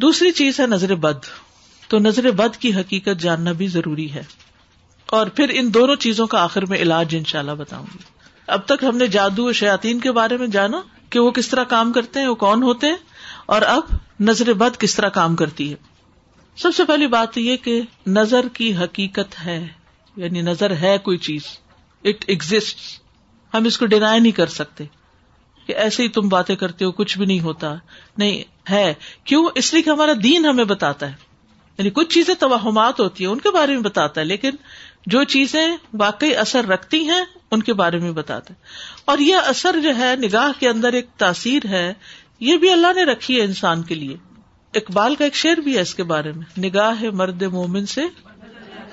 دوسری چیز ہے نظر بد۔ تو نظر بد کی حقیقت جاننا بھی ضروری ہے۔ اور پھر ان دونوں چیزوں کا آخر میں علاج ان شاء اللہ بتاؤں گی۔ اب تک ہم نے جادو و شیاتین کے بارے میں جانا کہ وہ کس طرح کام کرتے ہیں، وہ کون ہوتے ہیں۔ اور اب نظر بد کس طرح کام کرتی ہے۔ سب سے پہلی بات یہ کہ نظر کی حقیقت ہے۔ یعنی نظر ہے کوئی چیز۔ اٹ ایگزٹ ہم اس کو ڈینائی نہیں کر سکتے کہ ایسے ہی تم باتیں کرتے ہو، کچھ بھی نہیں ہوتا۔ نہیں ہے کیوں؟ اس لیے کہ ہمارا دین ہمیں بتاتا ہے۔ یعنی کچھ چیزیں توہمات ہوتی ہیں، ان کے بارے میں بتاتا ہے، لیکن جو چیزیں واقعی اثر رکھتی ہیں، ان کے بارے میں بتاتا ہے۔ اور یہ اثر جو ہے، نگاہ کے اندر ایک تاثیر ہے، یہ بھی اللہ نے رکھی ہے انسان کے لیے۔ اقبال کا ایک شعر بھی ہے اس کے بارے میں۔ نگاہ مرد مومن سے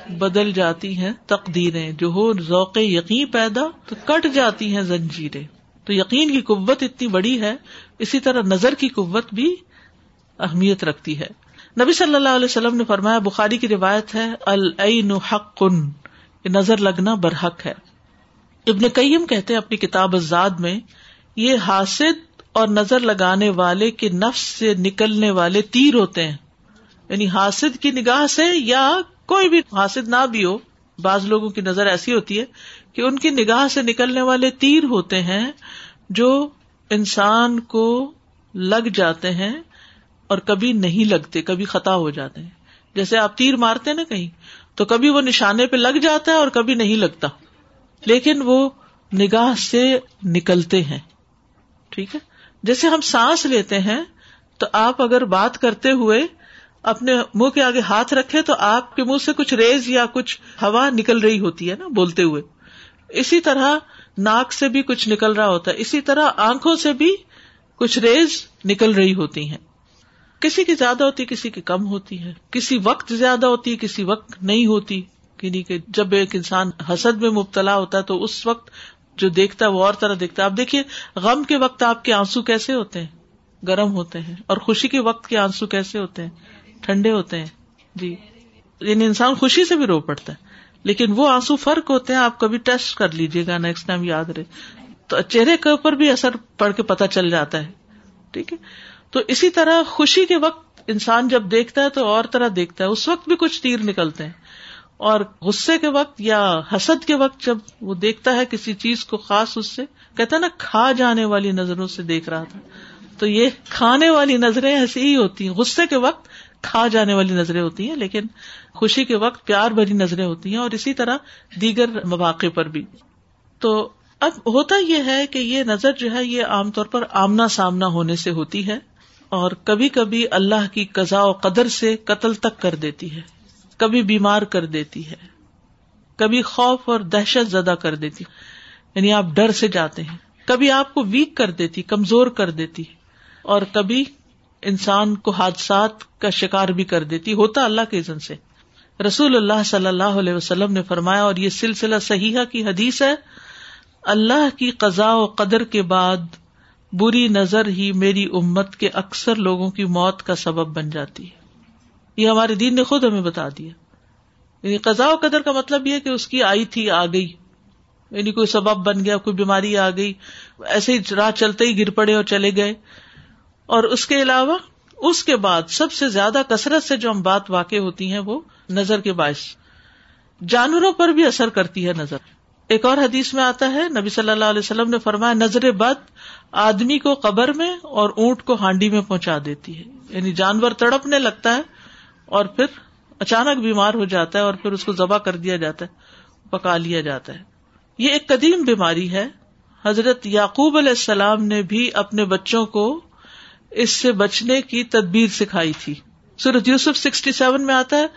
بدل جاتی ہیں تقدیریں، جو ہو ذوق یقین پیدا تو کٹ جاتی ہیں زنجیریں۔ تو یقین کی قوت اتنی بڑی ہے اسی طرح نظر کی قوت بھی اہمیت رکھتی ہے۔ نبی صلی اللہ علیہ وسلم نے فرمایا، بخاری کی روایت ہے، العین حق نظر لگنا برحق ہے۔ ابن کئیم کہتے ہیں اپنی کتاب ازاد میں، یہ حاصل اور نظر لگانے والے کے نفس سے نکلنے والے تیر ہوتے ہیں۔ یعنی حاصل کی نگاہ سے یا کوئی بھی حاصل نہ بھی ہو، بعض لوگوں کی نظر ایسی ہوتی ہے کہ ان کی نگاہ سے نکلنے والے تیر ہوتے ہیں جو انسان کو لگ جاتے ہیں اور کبھی نہیں لگتے، کبھی خطا ہو جاتے ہیں۔ جیسے آپ تیر مارتے نا کہیں، تو کبھی وہ نشانے پہ لگ جاتا ہے اور کبھی نہیں لگتا۔ لیکن وہ نگاہ سے نکلتے ہیں۔ ٹھیک ہے؟ جیسے ہم سانس لیتے ہیں، تو آپ اگر بات کرتے ہوئے اپنے منہ کے آگے ہاتھ رکھے تو آپ کے منہ سے کچھ ریز یا کچھ ہوا نکل رہی ہوتی ہے نا، بولتے ہوئے۔ اسی طرح ناک سے بھی کچھ نکل رہا ہوتا ہے اسی طرح آنکھوں سے بھی کچھ ریز نکل رہی ہوتی ہیں کسی کی زیادہ ہوتی ہے، کسی کی کم ہوتی ہے کسی وقت زیادہ ہوتی ہے، کسی وقت نہیں ہوتی یعنی کہ جب ایک انسان حسد میں مبتلا ہوتا ہے تو اس وقت جو دیکھتا ہے وہ اور طرح دیکھتا ہے۔ اب دیکھیے، غم کے وقت آپ کے آنسو کیسے ہوتے ہیں؟ گرم ہوتے ہیں اور خوشی کے وقت کے آنسو کیسے ہوتے ہیں؟ ٹھنڈے ہوتے ہیں۔ جی یعنی انسان خوشی سے بھی رو پڑتا ہے۔ لیکن وہ آنسو فرق ہوتے ہیں، آپ کبھی ٹیسٹ کر لیجیے گا نیکسٹ ٹائم یاد رہے۔ تو چہرے کے اوپر بھی اثر پڑ کے پتا چل جاتا ہے، ٹھیک ہے؟ تو اسی طرح خوشی کے وقت انسان جب دیکھتا ہے تو اور طرح دیکھتا ہے، اس وقت بھی کچھ تیر نکلتے ہیں۔ اور غصے کے وقت یا حسد کے وقت جب وہ دیکھتا ہے کسی چیز کو خاص اس سے، کہتا ہے نا، کھا جانے والی نظروں سے دیکھ رہا تھا۔ تو یہ کھانے والی نظریں ایسی ہی ہوتی ہیں۔ غصے کے وقت کھا جانے والی نظریں ہوتی ہیں، لیکن خوشی کے وقت پیار بھری نظریں ہوتی ہیں اور اسی طرح دیگر مواقع پر بھی۔ تو اب ہوتا یہ ہے کہ یہ نظر جو ہے یہ عام طور پر آمنا سامنا ہونے سے ہوتی ہے اور کبھی کبھی اللہ کی قزا و قدر سے قتل تک کر دیتی ہے، کبھی بیمار کر دیتی ہے، کبھی خوف اور دہشت زدہ کر دیتی یعنی آپ ڈر سے جاتے ہیں۔ کبھی آپ کو ویک کر دیتی، کمزور کر دیتی اور کبھی انسان کو حادثات کا شکار بھی کر دیتی، ہوتا اللہ کے عزن سے۔ رسول اللہ صلی اللہ علیہ وسلم نے فرمایا اور یہ سلسلہ صحیحہ کی حدیث ہے، اللہ کی قزا و قدر کے بعد بری نظر ہی میری امت کے اکثر لوگوں کی موت کا سبب بن جاتی ہے۔ یہ ہمارے دین نے خود ہمیں بتا دیا۔ یعنی قزا و قدر کا مطلب یہ کہ اس کی آئی تھی، آ گئی۔ یعنی کوئی سبب بن گیا، کوئی بیماری آ گئی، ایسے ہی راہ چلتے ہی گر پڑے اور چلے گئے۔ اور اس کے علاوہ، اس کے بعد سب سے زیادہ کثرت سے جو ہم بات واقع ہوتی ہیں وہ نظر کے باعث۔ جانوروں پر بھی اثر کرتی ہے نظر۔ ایک اور حدیث میں آتا ہے، نبی صلی اللہ علیہ وسلم نے فرمایا، نظر بد آدمی کو قبر میں اور اونٹ کو ہانڈی میں پہنچا دیتی ہے۔ یعنی جانور تڑپنے لگتا ہے اور پھر اچانک بیمار ہو جاتا ہے اور پھر اس کو ذبح کر دیا جاتا ہے، پکا لیا جاتا ہے۔ یہ ایک قدیم بیماری ہے۔ حضرت یعقوب علیہ السلام نے بھی اپنے بچوں کو اس سے بچنے کی تدبیر سکھائی تھی۔ سورت یوسف سکسٹی سیون میں آتا ہے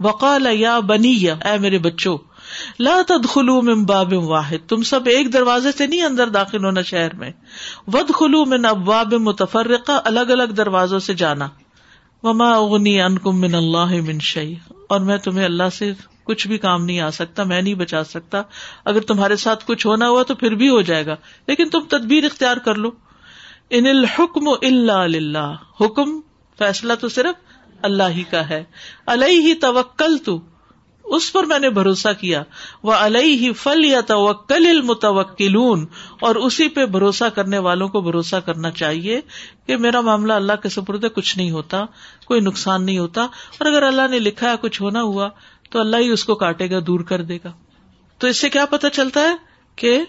وقال یا بنی یا، اے میرے بچوں، لا تدخلوا من باب واحد، تم سب ایک دروازے سے نہیں اندر داخل ہونا شہر میں۔ ود خلو من ابواب متفرقہ، الگ الگ دروازوں سے جانا۔ وما اغنی انکم من اللہ من شیء، اور میں تمہیں اللہ سے کچھ بھی کام نہیں آ سکتا، میں نہیں بچا سکتا۔ اگر تمہارے ساتھ کچھ ہونا ہوا تو پھر بھی ہو جائے گا، لیکن تم تدبیر اختیار کر لو۔ ان الحکم اللہ حکم، فیصلہ تو صرف اللہ ہی کا ہے۔ اللہ ہی توکل تو اس پر میں نے بھروسہ کیا۔ وہ علیہ ہی فل یا توکل المتوکلون، اور اسی پہ بھروسہ کرنے والوں کو بھروسہ کرنا چاہیے کہ میرا معاملہ اللہ کے سپرد کچھ نہیں ہوتا، کوئی نقصان نہیں ہوتا۔ اور اگر اللہ نے لکھا ہے، کچھ ہونا ہوا، تو اللہ ہی اس کو کاٹے گا، دور کر دے گا۔ تو اس سے کیا پتا چلتا ہے کہ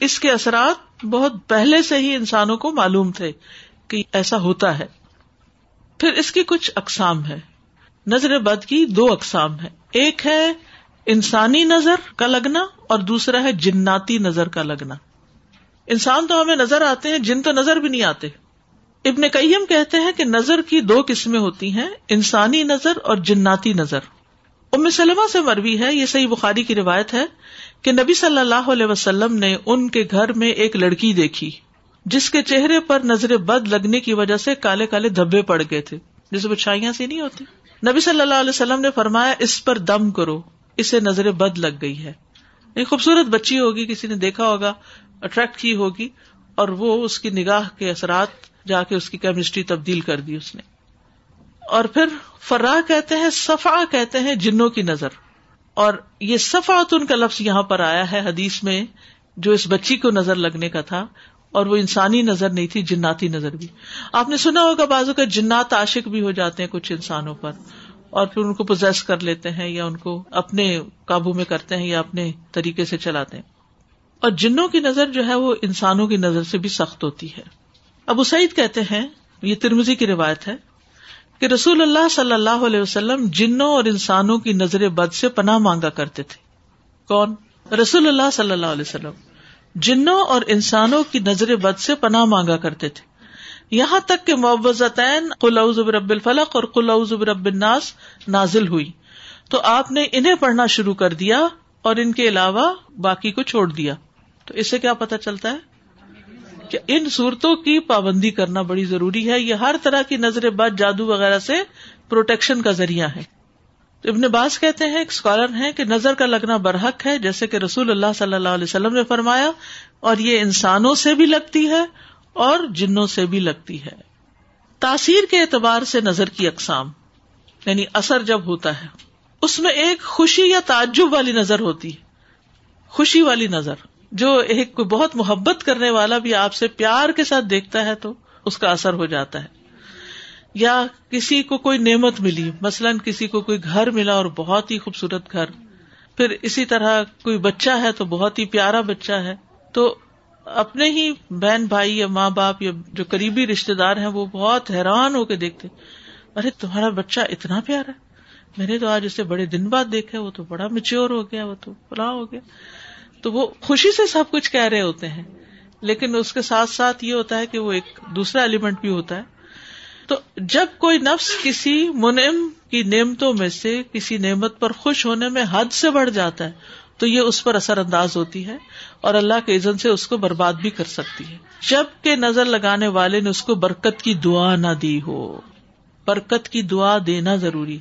اس کے اثرات بہت پہلے سے ہی انسانوں کو معلوم تھے کہ ایسا ہوتا ہے۔ پھر اس کی کچھ اقسام ہے نظر بد کی دو اقسام ہے ایک ہے انسانی نظر کا لگنا اور دوسرا ہے جناتی نظر کا لگنا۔ انسان تو ہمیں نظر آتے ہیں، جن تو نظر بھی نہیں آتے۔ ابن کئیم کہتے ہیں کہ نظر کی دو قسمیں ہوتی ہیں، انسانی نظر اور جناتی نظر۔ ام سلمہ سے مروی ہے، یہ صحیح بخاری کی روایت ہے کہ نبی صلی اللہ علیہ وسلم نے ان کے گھر میں ایک لڑکی دیکھی۔ جس کے چہرے پر نظر بد لگنے کی وجہ سے کالے کالے دھبے پڑ گئے تھے جسے بچھائیاں سے نہیں ہوتی۔ نبی صلی اللہ علیہ وسلم نے فرمایا، اس پر دم کرو، اسے نظر بد لگ گئی ہے۔ ایک خوبصورت بچی ہوگی، کسی نے دیکھا ہوگا اٹریکٹ کی ہوگی، اور وہ اس کی نگاہ کے اثرات جا کے اس کی کیمسٹری تبدیل کر دی اس نے۔ اور پھر فرا کہتے ہیں صفا کہتے ہیں جنوں کی نظر۔ اور یہ صفات ان کا لفظ یہاں پر آیا ہے حدیث میں، جو اس بچی کو نظر لگنے کا تھا اور وہ انسانی نظر نہیں تھی، جناتی نظر بھی۔ آپ نے سنا ہوگا بازو کا جنات عاشق بھی ہو جاتے ہیں کچھ انسانوں پر، اور پھر ان کو پوزیس کر لیتے ہیں یا ان کو اپنے قابو میں کرتے ہیں یا اپنے طریقے سے چلاتے ہیں۔ اور جنوں کی نظر جو ہے وہ انسانوں کی نظر سے بھی سخت ہوتی ہے۔ ابو سعید کہتے ہیں، یہ ترمزی کی روایت ہے، کہ رسول اللہ صلی اللہ علیہ وسلم جنوں اور انسانوں کی نظر بد سے پناہ مانگا کرتے تھے۔ کون؟ رسول اللہ صلی اللہ علیہ وسلم۔ جنوں اور انسانوں کی نظر بد سے پناہ مانگا کرتے تھے۔ یہاں تک کہ معوزتین قلعز رب الفلق اور قلعز رب الناس نازل ہوئی۔ تو آپ نے انہیں پڑھنا شروع کر دیا اور ان کے علاوہ باقی کو چھوڑ دیا۔ تو اس سے کیا پتا چلتا ہے؟ کہ ان صورتوں کی پابندی کرنا بڑی ضروری ہے۔ یہ ہر طرح کی نظر بد، جادو وغیرہ سے پروٹیکشن کا ذریعہ ہے۔ ابن باز کہتے ہیں، ایک اسکالر ہیں کہ نظر کا لگنا برحق ہے، جیسے کہ رسول اللہ صلی اللہ علیہ وسلم نے فرمایا، اور یہ انسانوں سے بھی لگتی ہے اور جنوں سے بھی لگتی ہے۔ تاثیر کے اعتبار سے نظر کی اقسام یعنی اثر جب ہوتا ہے، اس میں ایک خوشی یا تعجب والی نظر ہوتی ہے۔ خوشی والی نظر، جو ایک کوئی بہت محبت کرنے والا بھی آپ سے پیار کے ساتھ دیکھتا ہے تو اس کا اثر ہو جاتا ہے۔ یا کسی کو کوئی نعمت ملی، مثلاً کسی کو کوئی گھر ملا اور بہت ہی خوبصورت گھر، پھر اسی طرح کوئی بچہ ہے تو بہت ہی پیارا بچہ ہے، تو اپنے ہی بہن بھائی یا ماں باپ یا جو قریبی رشتے دار ہیں، وہ بہت حیران ہو کے دیکھتے، ارے تمہارا بچہ اتنا پیارا ہے، میں نے تو آج اسے بڑے دن بعد دیکھا، وہ تو بڑا میچیور ہو گیا، وہ تو بڑا ہو گیا۔ تو وہ خوشی سے سب کچھ کہہ رہے ہوتے ہیں، لیکن اس کے ساتھ ساتھ یہ ہوتا ہے کہ وہ ایک دوسرا ایلیمنٹ بھی ہوتا ہے۔ تو جب کوئی نفس کسی منم کی نعمتوں میں سے کسی نعمت پر خوش ہونے میں حد سے بڑھ جاتا ہے، تو یہ اس پر اثر انداز ہوتی ہے اور اللہ کے عزن سے اس کو برباد بھی کر سکتی ہے۔ جبکہ نظر لگانے والے نے اس کو برکت کی دعا نہ دی ہو۔ برکت کی دعا دینا ضروری۔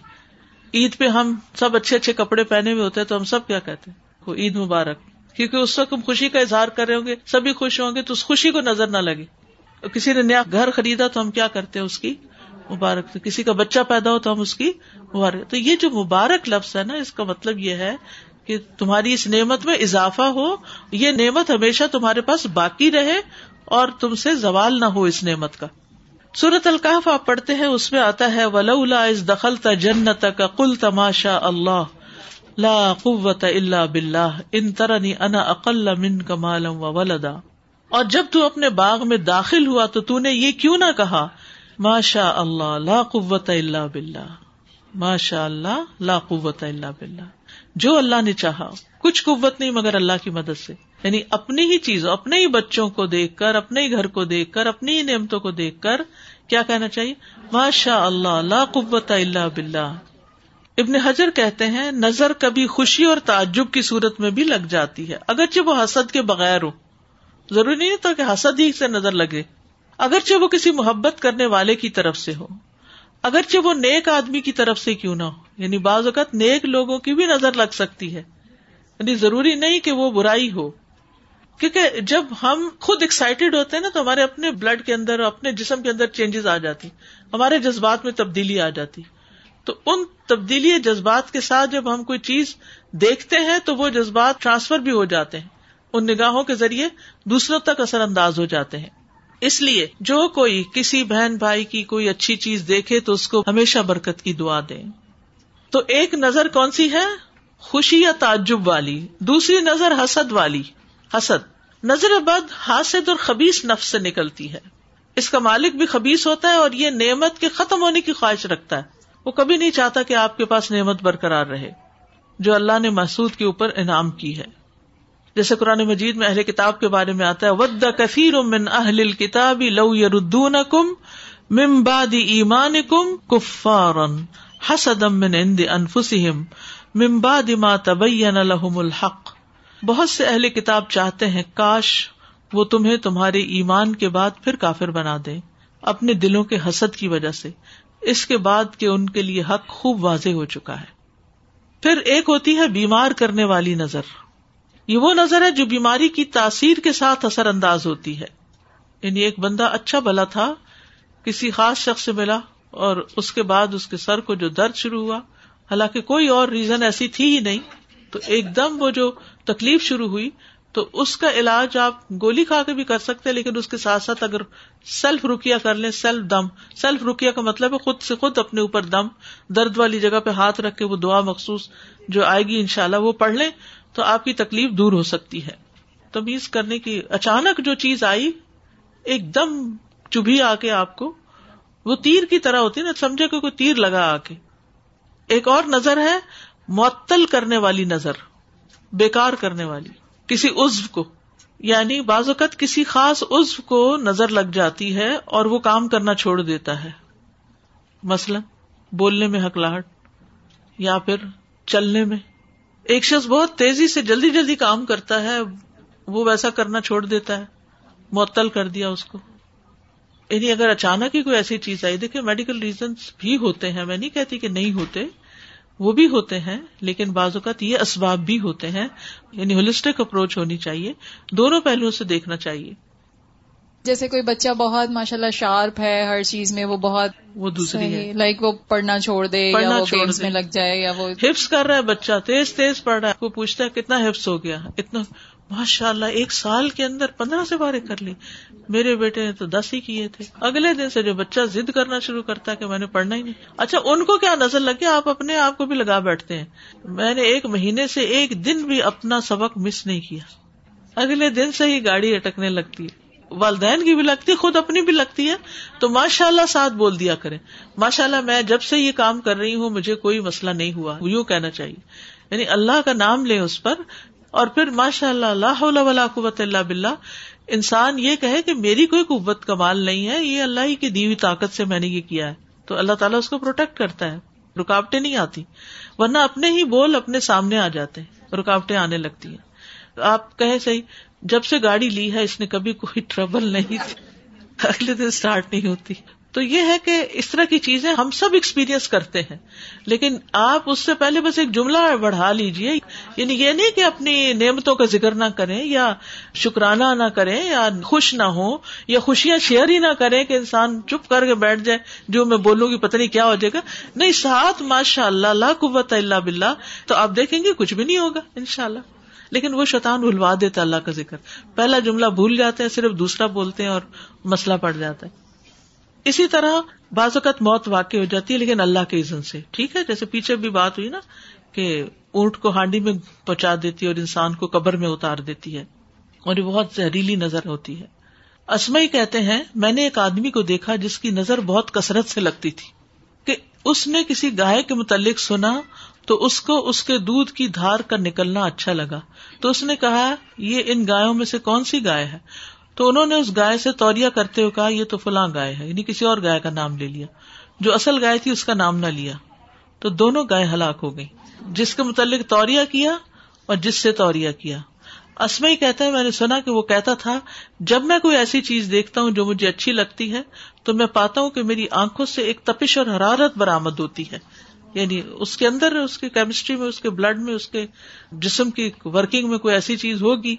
عید پہ ہم سب اچھے اچھے کپڑے پہنے ہوئے ہوتے ہیں تو ہم سب کیا کہتے ہیں؟ عید مبارک۔ کیونکہ اس وقت ہم خوشی کا اظہار کر رہے ہوں گے، سبھی خوش ہوں گے تو اس خوشی کو نظر نہ لگے۔ کسی نے نیا گھر خریدا تو ہم کیا کرتے ہیں اس کی مبارک کسی کا بچہ پیدا ہو تو ہم اس کی مبارک تو یہ جو مبارک لفظ ہے نا، اس کا مطلب یہ ہے کہ تمہاری اس نعمت میں اضافہ ہو، یہ نعمت ہمیشہ تمہارے پاس باقی رہے اور تم سے زوال نہ ہو اس نعمت کا۔ سورت القاف آپ پڑھتے ہیں، اس میں آتا ہے ولا اس دخل جنت کا کل تماشا اللہ لا قوت اللہ بلّہ ان ترنی انا اقل من کمالم و ولدا اور جب تو اپنے باغ میں داخل ہوا تو تو نے یہ کیوں نہ کہا ماشا اللہ لا قوت اللہ بلّہ ماشاء اللہ لا قوت اللہ بلّہ جو اللہ نے چاہا، کچھ قوت نہیں مگر اللہ کی مدد سے یعنی اپنی ہی چیزوں اپنے ہی بچوں کو دیکھ کر، اپنے ہی گھر کو دیکھ کر، اپنی ہی نعمتوں کو دیکھ کر، کیا کہنا چاہیے ماشاء اللہ لا قوت اللہ بلّہ ابن حجر کہتے ہیں، نظر کبھی خوشی اور تعجب کی صورت میں بھی لگ جاتی ہے، اگرچہ وہ حسد کے بغیر ہو ضروری نہیں تھا کہ حسد ہی سے نظر لگے۔ اگرچہ وہ کسی محبت کرنے والے کی طرف سے ہو۔ اگرچہ وہ نیک آدمی کی طرف سے کیوں نہ ہو۔ یعنی بعض اوقات نیک لوگوں کی بھی نظر لگ سکتی ہے۔ یعنی ضروری نہیں کہ وہ برائی ہو۔ کیونکہ جب ہم خود ایکسائٹیڈ ہوتے ہیں نا تو ہمارے اپنے بلڈ کے اندر اپنے جسم کے اندر چینجز آ جاتی۔ ہمارے جذبات میں تبدیلی آ جاتی۔ تو ان تبدیلی جذبات کے ساتھ جب ہم کوئی چیز دیکھتے ہیں تو وہ جذبات ٹرانسفر بھی ہو جاتے ہیں۔ ان نگاہوں کے ذریعے دوسروں تک اثر انداز ہو جاتے ہیں۔ اس لیے جو کوئی کسی بہن بھائی کی کوئی اچھی چیز دیکھے تو اس کو ہمیشہ برکت کی دعا دے تو ایک نظر کون سی ہے؟ خوشی یا تعجب والی۔ دوسری نظر حسد والی۔ حسد۔ نظر بد، حاسد اور خبیص نفس سے نکلتی ہے۔ اس کا مالک بھی خبیص ہوتا ہے اور یہ نعمت کے ختم ہونے کی خواہش رکھتا ہے۔ وہ کبھی نہیں چاہتا کہ آپ کے پاس نعمت برقرار رہے۔ جو اللہ نے محسود کے اوپر انعام کی ہے۔ جیسے قرآن مجید میں اہل کتاب کے بارے میں آتا ہے، ود کثیر من اہل کتاب لو یردون کم ممباد ایمان کم کفارن حسدم من عند انفسهم ممباد ما تبین لهم الحق. بہت سے اہل کتاب چاہتے ہیں، کاش وہ تمہیں تمہارے ایمان کے بعد پھر کافر بنا دے، اپنے دلوں کے حسد کی وجہ سے۔ اس کے بعد کہ ان کے لیے حق خوب واضح ہو چکا ہے۔ پھر ایک ہوتی ہے بیمار کرنے والی نظر۔ یہ وہ نظر ہے جو بیماری کی تاثیر کے ساتھ اثر انداز ہوتی ہے۔ یعنی ایک بندہ اچھا بلا تھا، کسی خاص شخص سے ملا اور اس کے بعد اس کے سر کو جو درد شروع ہوا، حالانکہ کوئی اور ریزن ایسی تھی ہی نہیں۔ تو ایک دم وہ جو تکلیف شروع ہوئی، تو اس کا علاج آپ گولی کھا کے بھی کر سکتے لیکن اس کے ساتھ ساتھ اگر سیلف رکیا کر لیں، سیلف دم۔ سیلف رکیا کا مطلب ہے خود سے خود اپنے اوپر دم، درد والی جگہ پہ ہاتھ رکھ کے وہ دعا مخصوص جو آئے گی ان شاء اللہ وہ پڑھ لیں۔ تو آپ کی تکلیف دور ہو سکتی ہے۔ تمیز کرنے کی اچانک جو چیز آئی، ایک دم چبھی آ کے آپ کو۔ وہ تیر کی طرح ہوتی نا، سمجھے کہ کوئی تیر لگا آ کے ایک اور نظر ہے، معطل کرنے والی نظر، بیکار کرنے والی۔ کسی عزو کو یعنی بعض اوقات کسی خاص عزو کو نظر لگ جاتی ہے اور وہ کام کرنا چھوڑ دیتا ہے۔ مثلاً، بولنے میں ہکلاہٹ، یا پھر چلنے میں۔ ایک شخص بہت تیزی سے جلدی جلدی کام کرتا ہے، وہ ویسا کرنا چھوڑ دیتا ہے، معطل کر دیا اس کو۔ یعنی اگر اچانک ہی کوئی ایسی چیز آئی دیکھے میڈیکل ریزنس بھی ہوتے ہیں، میں نہیں کہتی کہ نہیں ہوتے، وہ بھی ہوتے ہیں، لیکن بعض اوقات یہ اسباب بھی ہوتے ہیں۔ یعنی ہولسٹک اپروچ ہونی چاہیے، دونوں پہلوؤں سے دیکھنا چاہیے۔ جیسے کوئی بچہ بہت ماشاء اللہ شارپ ہے ہر چیز میں وہ بہت وہ دوسری ہے۔ لائک وہ پڑھنا چھوڑ دے پڑھنا یا چھوڑ گیمس دے۔ میں لگ جائے یا وہ حفظ کر رہا ہے بچہ تیز تیز پڑھ رہا ہے۔ وہ پوچھتا ہے کتنا حفظ ہو گیا؟ اتنا۔ ماشاء اللہ ایک سال کے اندر پندرہ سے بارے کر لی۔ میرے بیٹے نے تو دس ہی کیے تھے۔ اگلے دن سے جو بچہ ضد کرنا شروع کرتا ہے کہ میں نے پڑھنا ہی نہیں۔ اچھا ان کو کیا نظر لگے؟ آپ اپنے آپ کو بھی لگا بیٹھتے ہیں۔ میں نے ایک مہینے سے ایک دن بھی اپنا سبق مس نہیں کیا۔ اگلے دن سے ہی گاڑی اٹکنے لگتی ہے والدین کی بھی لگتی خود اپنی بھی لگتی ہے۔ تو ماشاء اللہ ساتھ بول دیا کرے ماشاء اللہ میں جب سے یہ کام کر رہی ہوں، مجھے کوئی مسئلہ نہیں ہوا۔ یوں کہنا چاہیے۔ یعنی اللہ کا نام لے اس پر اور پھر ماشاء اللہ اللہ ولا قوت اللہ بلّہ انسان یہ کہے کہ میری کوئی قوت کمال نہیں ہے، یہ اللہ ہی کی دیوی طاقت سے میں نے یہ کیا ہے۔ تو اللہ تعالیٰ اس کو پروٹیکٹ کرتا ہے۔ رکاوٹیں نہیں آتی، ورنہ اپنے ہی بول اپنے سامنے آ جاتے ہیں۔ رکاوٹیں آنے لگتی ہیں۔ آپ کہیں صحیح جب سے گاڑی لی ہے اس نے کبھی کوئی ٹربل نہیں تھی۔ اگلے دن اسٹارٹ نہیں ہوتی۔ تو یہ ہے کہ اس طرح کی چیزیں ہم سب ایکسپیرئنس کرتے ہیں۔ لیکن آپ اس سے پہلے بس ایک جملہ بڑھا لیجیے یعنی یہ نہیں کہ اپنی نعمتوں کا ذکر نہ کریں یا شکرانہ نہ کریں یا خوش نہ ہو یا خوشیاں شیئر ہی نہ کریں کہ انسان چپ کر کے بیٹھ جائے۔ جو میں بولوں گی پتہ نہیں کیا ہو جائے گا۔ نہیں، ساتھ ماشاء اللہ اللہ قوت اللہ بلّہ تو آپ دیکھیں گے کچھ بھی نہیں ہوگا ان شاء اللہ لیکن وہ شیطان بھلوا دیتا اللہ کا ذکر۔ پہلا جملہ بھول جاتے ہیں، صرف دوسرا بولتے ہیں اور مسئلہ پڑ جاتا ہے۔ اسی طرح بعض اوقات موت واقع ہو جاتی ہے، لیکن اللہ کے عزن سے۔ ٹھیک ہے، جیسے پیچھے بھی بات ہوئی نا کہ اونٹ کو ہانڈی میں پہنچا دیتی ہے اور انسان کو قبر میں اتار دیتی ہے، اور یہ بہت زہریلی نظر ہوتی ہے۔ اسمئی کہتے ہیں، میں نے ایک آدمی کو دیکھا جس کی نظر بہت کثرت سے لگتی تھی کہ اس نے کسی گائے کے متعلق سنا تو اس کو اس کے دودھ کی دھار کا نکلنا اچھا لگا۔ تو اس نے کہا، یہ ان گایوں میں سے کون سی گائے ہے؟ تو انہوں نے اس گائے سے توریا کرتے ہوئے کہا، یہ تو فلاں گائے ہے یعنی کسی اور گائے کا نام لے لیا۔ جو اصل گائے تھی، اس کا نام نہ لیا۔ تو دونوں گائے ہلاک ہو گئی جس کے متعلق توریا کیا اور جس سے توریا کیا۔ اسمئی کہتا ہے، میں نے سنا کہ وہ کہتا تھا، جب میں کوئی ایسی چیز دیکھتا ہوں جو مجھے اچھی لگتی ہے، تو میں پاتا ہوں کہ میری آنکھوں سے ایک تپش اور حرارت برامد ہوتی ہے۔ یعنی اس کے اندر اس کی کیمسٹری میں اس کے بلڈ میں اس کے جسم کی ورکنگ میں کوئی ایسی چیز ہوگی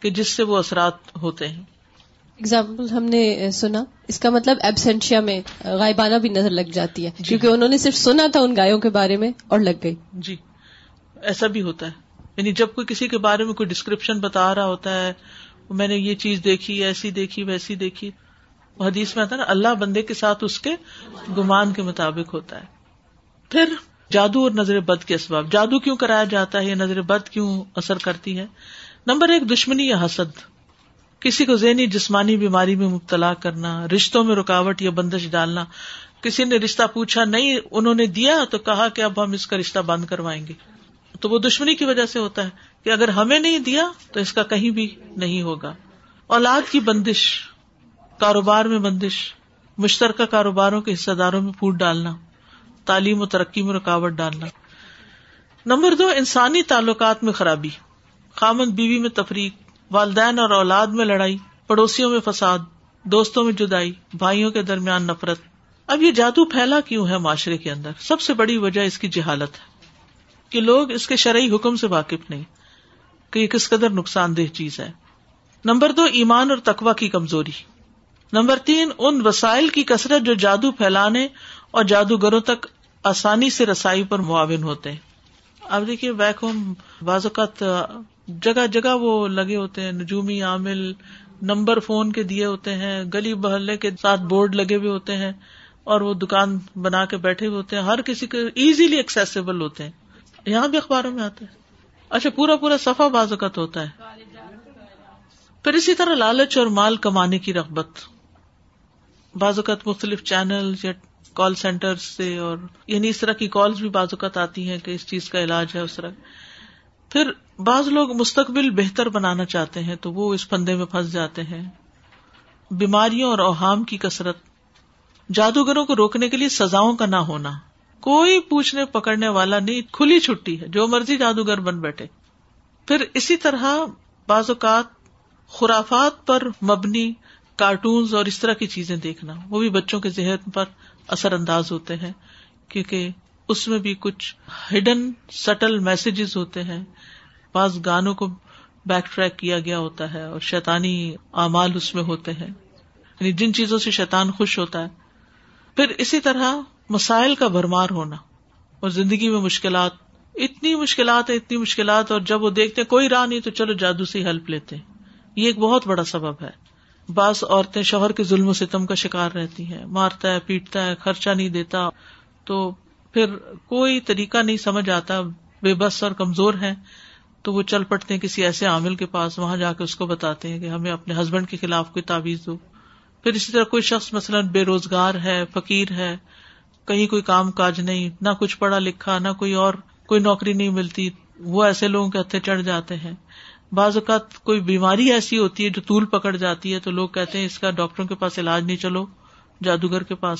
کہ جس سے وہ اثرات ہوتے ہیں؟ اگزامپل ہم نے سنا اس کا مطلب ایبسینشیا میں غائبانہ بھی نظر لگ جاتی ہے جی. کیونکہ انہوں نے صرف سنا تھا ان گایوں کے بارے میں اور لگ گئی۔ جی ایسا بھی ہوتا ہے۔ یعنی جب کوئی کسی کے بارے میں کوئی ڈسکرپشن بتا رہا ہوتا ہے میں نے یہ چیز دیکھی ایسی دیکھی ویسی دیکھی حدیث میں آتا ہے نا اللہ بندے کے ساتھ اس کے گمان کے مطابق ہوتا ہے۔ پھر جادو اور نظر بد کے اسباب۔ جادو کیوں کرایا جاتا ہے یا نظر بد کیوں اثر کرتی ہے؟ نمبر ایک، دشمنی یا حسد۔ کسی کو ذہنی، جسمانی بیماری میں مبتلا کرنا، رشتوں میں رکاوٹ یا بندش ڈالنا۔ کسی نے رشتہ پوچھا، نہیں، انہوں نے دیا تو کہا کہ اب ہم اس کا رشتہ بند کروائیں گے۔ تو وہ دشمنی کی وجہ سے ہوتا ہے کہ اگر ہمیں نہیں دیا تو اس کا کہیں بھی نہیں ہوگا۔ اولاد کی بندش، کاروبار میں بندش، مشترکہ کاروباروں کے حصہ داروں میں پھوٹ ڈالنا۔ تعلیم و ترقی میں رکاوٹ ڈالنا۔ نمبر دو، انسانی تعلقات میں خرابی۔ خامن بیوی میں تفریق، والدین اور اولاد میں لڑائی، پڑوسیوں میں فساد، دوستوں میں جدائی، بھائیوں کے درمیان نفرت۔ اب یہ جادو پھیلا کیوں ہے معاشرے کے اندر؟ سب سے بڑی وجہ اس کی جہالت ہے کہ لوگ اس کے شرعی حکم سے واقف نہیں، کہ یہ کس قدر نقصان دہ چیز ہے۔ نمبر دو، ایمان اور تقوا کی کمزوری۔ نمبر تین، ان وسائل کی کثرت جو جادو پھیلانے اور جادوگروں تک آسانی سے رسائی پر معاون ہوتے ہیں۔ اب دیکھیے بیک ہوم بعض اوقات جگہ جگہ وہ لگے ہوتے ہیں، نجومی عامل نمبر فون کے دیے ہوتے ہیں، گلی بہلے کے ساتھ بورڈ لگے ہوئے ہوتے ہیں اور وہ دکان بنا کے بیٹھے ہوئے ہوتے ہیں۔ ہر کسی کے ایزیلی ایکسیسیبل ہوتے ہیں۔ یہاں بھی اخباروں میں آتا ہے۔ اچھا پورا پورا صفا بعض اوقات ہوتا ہے۔ پھر اسی طرح لالچ اور مال کمانے کی رغبت۔ بعض اوقات مختلف چینل یا کال سینٹر سے اور یعنی اس طرح کی کالز بھی بعض اوقات آتی ہیں کہ اس چیز کا علاج ہے، اس طرح۔ پھر بعض لوگ مستقبل بہتر بنانا چاہتے ہیں تو وہ اس پندے میں پھنس جاتے ہیں۔ بیماریوں اور اوہام کی کثرت۔ جادوگروں کو روکنے کے لیے سزاؤں کا نہ ہونا۔ کوئی پوچھنے پکڑنے والا نہیں، کھلی چھٹی ہے، جو مرضی جادوگر بن بیٹھے۔ پھر اسی طرح بعض اوقات خرافات پر مبنی کارٹونز اور اس طرح کی چیزیں دیکھنا، وہ بھی بچوں کے ذہن پر اثر انداز ہوتے ہیں، کیونکہ اس میں بھی کچھ ہڈن سٹل میسجز ہوتے ہیں۔ بعض گانوں کو بیک ٹریک کیا گیا ہوتا ہے اور شیطانی اعمال اس میں ہوتے ہیں۔ یعنی جن چیزوں سے شیطان خوش ہوتا ہے۔ پھر اسی طرح مسائل کا بھرمار ہونا۔ اور زندگی میں مشکلات، اتنی مشکلات ہے اتنی مشکلات، اور جب وہ دیکھتے کوئی راہ نہیں تو چلو جادو سے ہیلپ لیتے یہ ایک بہت بڑا سبب ہے۔ بعض عورتیں شوہر کے ظلم و ستم کا شکار رہتی ہیں، مارتا ہے، پیٹتا ہے، خرچہ نہیں دیتا، تو پھر کوئی طریقہ نہیں سمجھ آتا، بے بس اور کمزور ہے تو وہ چل پڑتے ہیں کسی ایسے عامل کے پاس، وہاں جا کے اس کو بتاتے ہیں کہ ہمیں اپنے ہسبینڈ کے خلاف کوئی تعویذ دو۔ پھر اسی طرح کوئی شخص مثلاً بے روزگار ہے، فقیر ہے، کہیں کوئی کام کاج نہیں، نہ کچھ پڑھا لکھا، نہ کوئی اور، کوئی نوکری نہیں ملتی، وہ ایسے لوگوں کے ہتھے چڑھ جاتے ہیں۔ بعض اوقات کوئی بیماری ایسی ہوتی ہے جو طول پکڑ جاتی ہے تو لوگ کہتے ہیں اس کا ڈاکٹروں کے پاس علاج نہیں، چلو، جادوگر کے پاس۔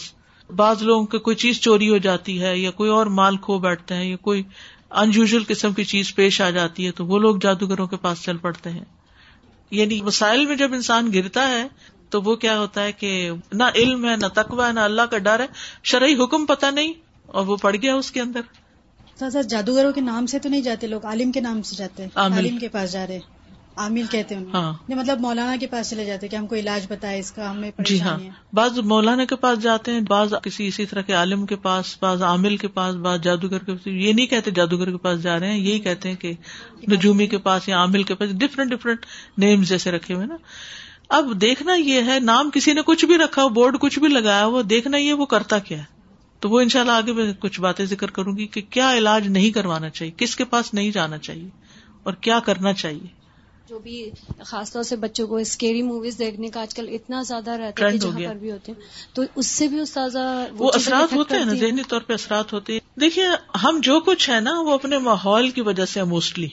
بعض لوگوں کی کوئی چیز چوری ہو جاتی ہے یا کوئی اور مال کھو بیٹھتے ہیں یا کوئی انیوژل قسم کی چیز پیش آ جاتی ہے تو وہ لوگ جادوگروں کے پاس چل پڑتے ہیں۔ یعنی مسائل میں جب انسان گرتا ہے تو وہ کیا ہوتا ہے کہ نہ علم ہے، نہ تقوی ہے، نہ اللہ کا ڈر ہے، شرعی حکم پتہ نہیں اور وہ پڑ گیا اس کے اندر۔ سر جادوگروں کے نام سے تو نہیں جاتے لوگ عالم کے نام سے جاتے ہیں عالم کے پاس جا رہے عامل کہتے ہیں ہاں۔ مطلب مولانا کے پاس چلے جاتے کہ ہم کو علاج بتائے اس کا ہمیں جی ہاں۔ بعض مولانا کے پاس جاتے ہیں بعض کسی اسی طرح کے عالم کے پاس بعض عامل کے پاس بعض جادوگر کے پاس۔ یہ نہیں کہتے جادوگر کے پاس جا رہے ہیں یہی کہتے ہیں کہ نجومی کے پاس یا عامل کے پاس ڈفرینٹ ڈفرینٹ نیم جیسے رکھے ہوئے نا۔ اب دیکھنا یہ ہے نام کسی نے کچھ بھی رکھا ہو بورڈ کچھ بھی لگایا وہ دیکھنا یہ وہ کرتا کیا ہے؟ تو وہ ان شاء اللہ آگے میں کچھ باتیں ذکر کروں گی کہ کیا علاج نہیں کروانا چاہیے کس کے پاس نہیں جانا چاہیے اور کیا کرنا چاہیے۔ جو بھی خاص طور سے بچوں کو اسکیری موویز دیکھنے کا آج کل اتنا زیادہ رہتا ہے جہاں پر بھی ہوتے ہیں۔ تو اس سے بھی استاذہ وہ اثرات ہوتے ہیں نا ذہنی طور پہ اثرات ہوتے ہیں۔ دیکھیے ہم جو کچھ ہے نا وہ اپنے ماحول کی وجہ سے موسٹلی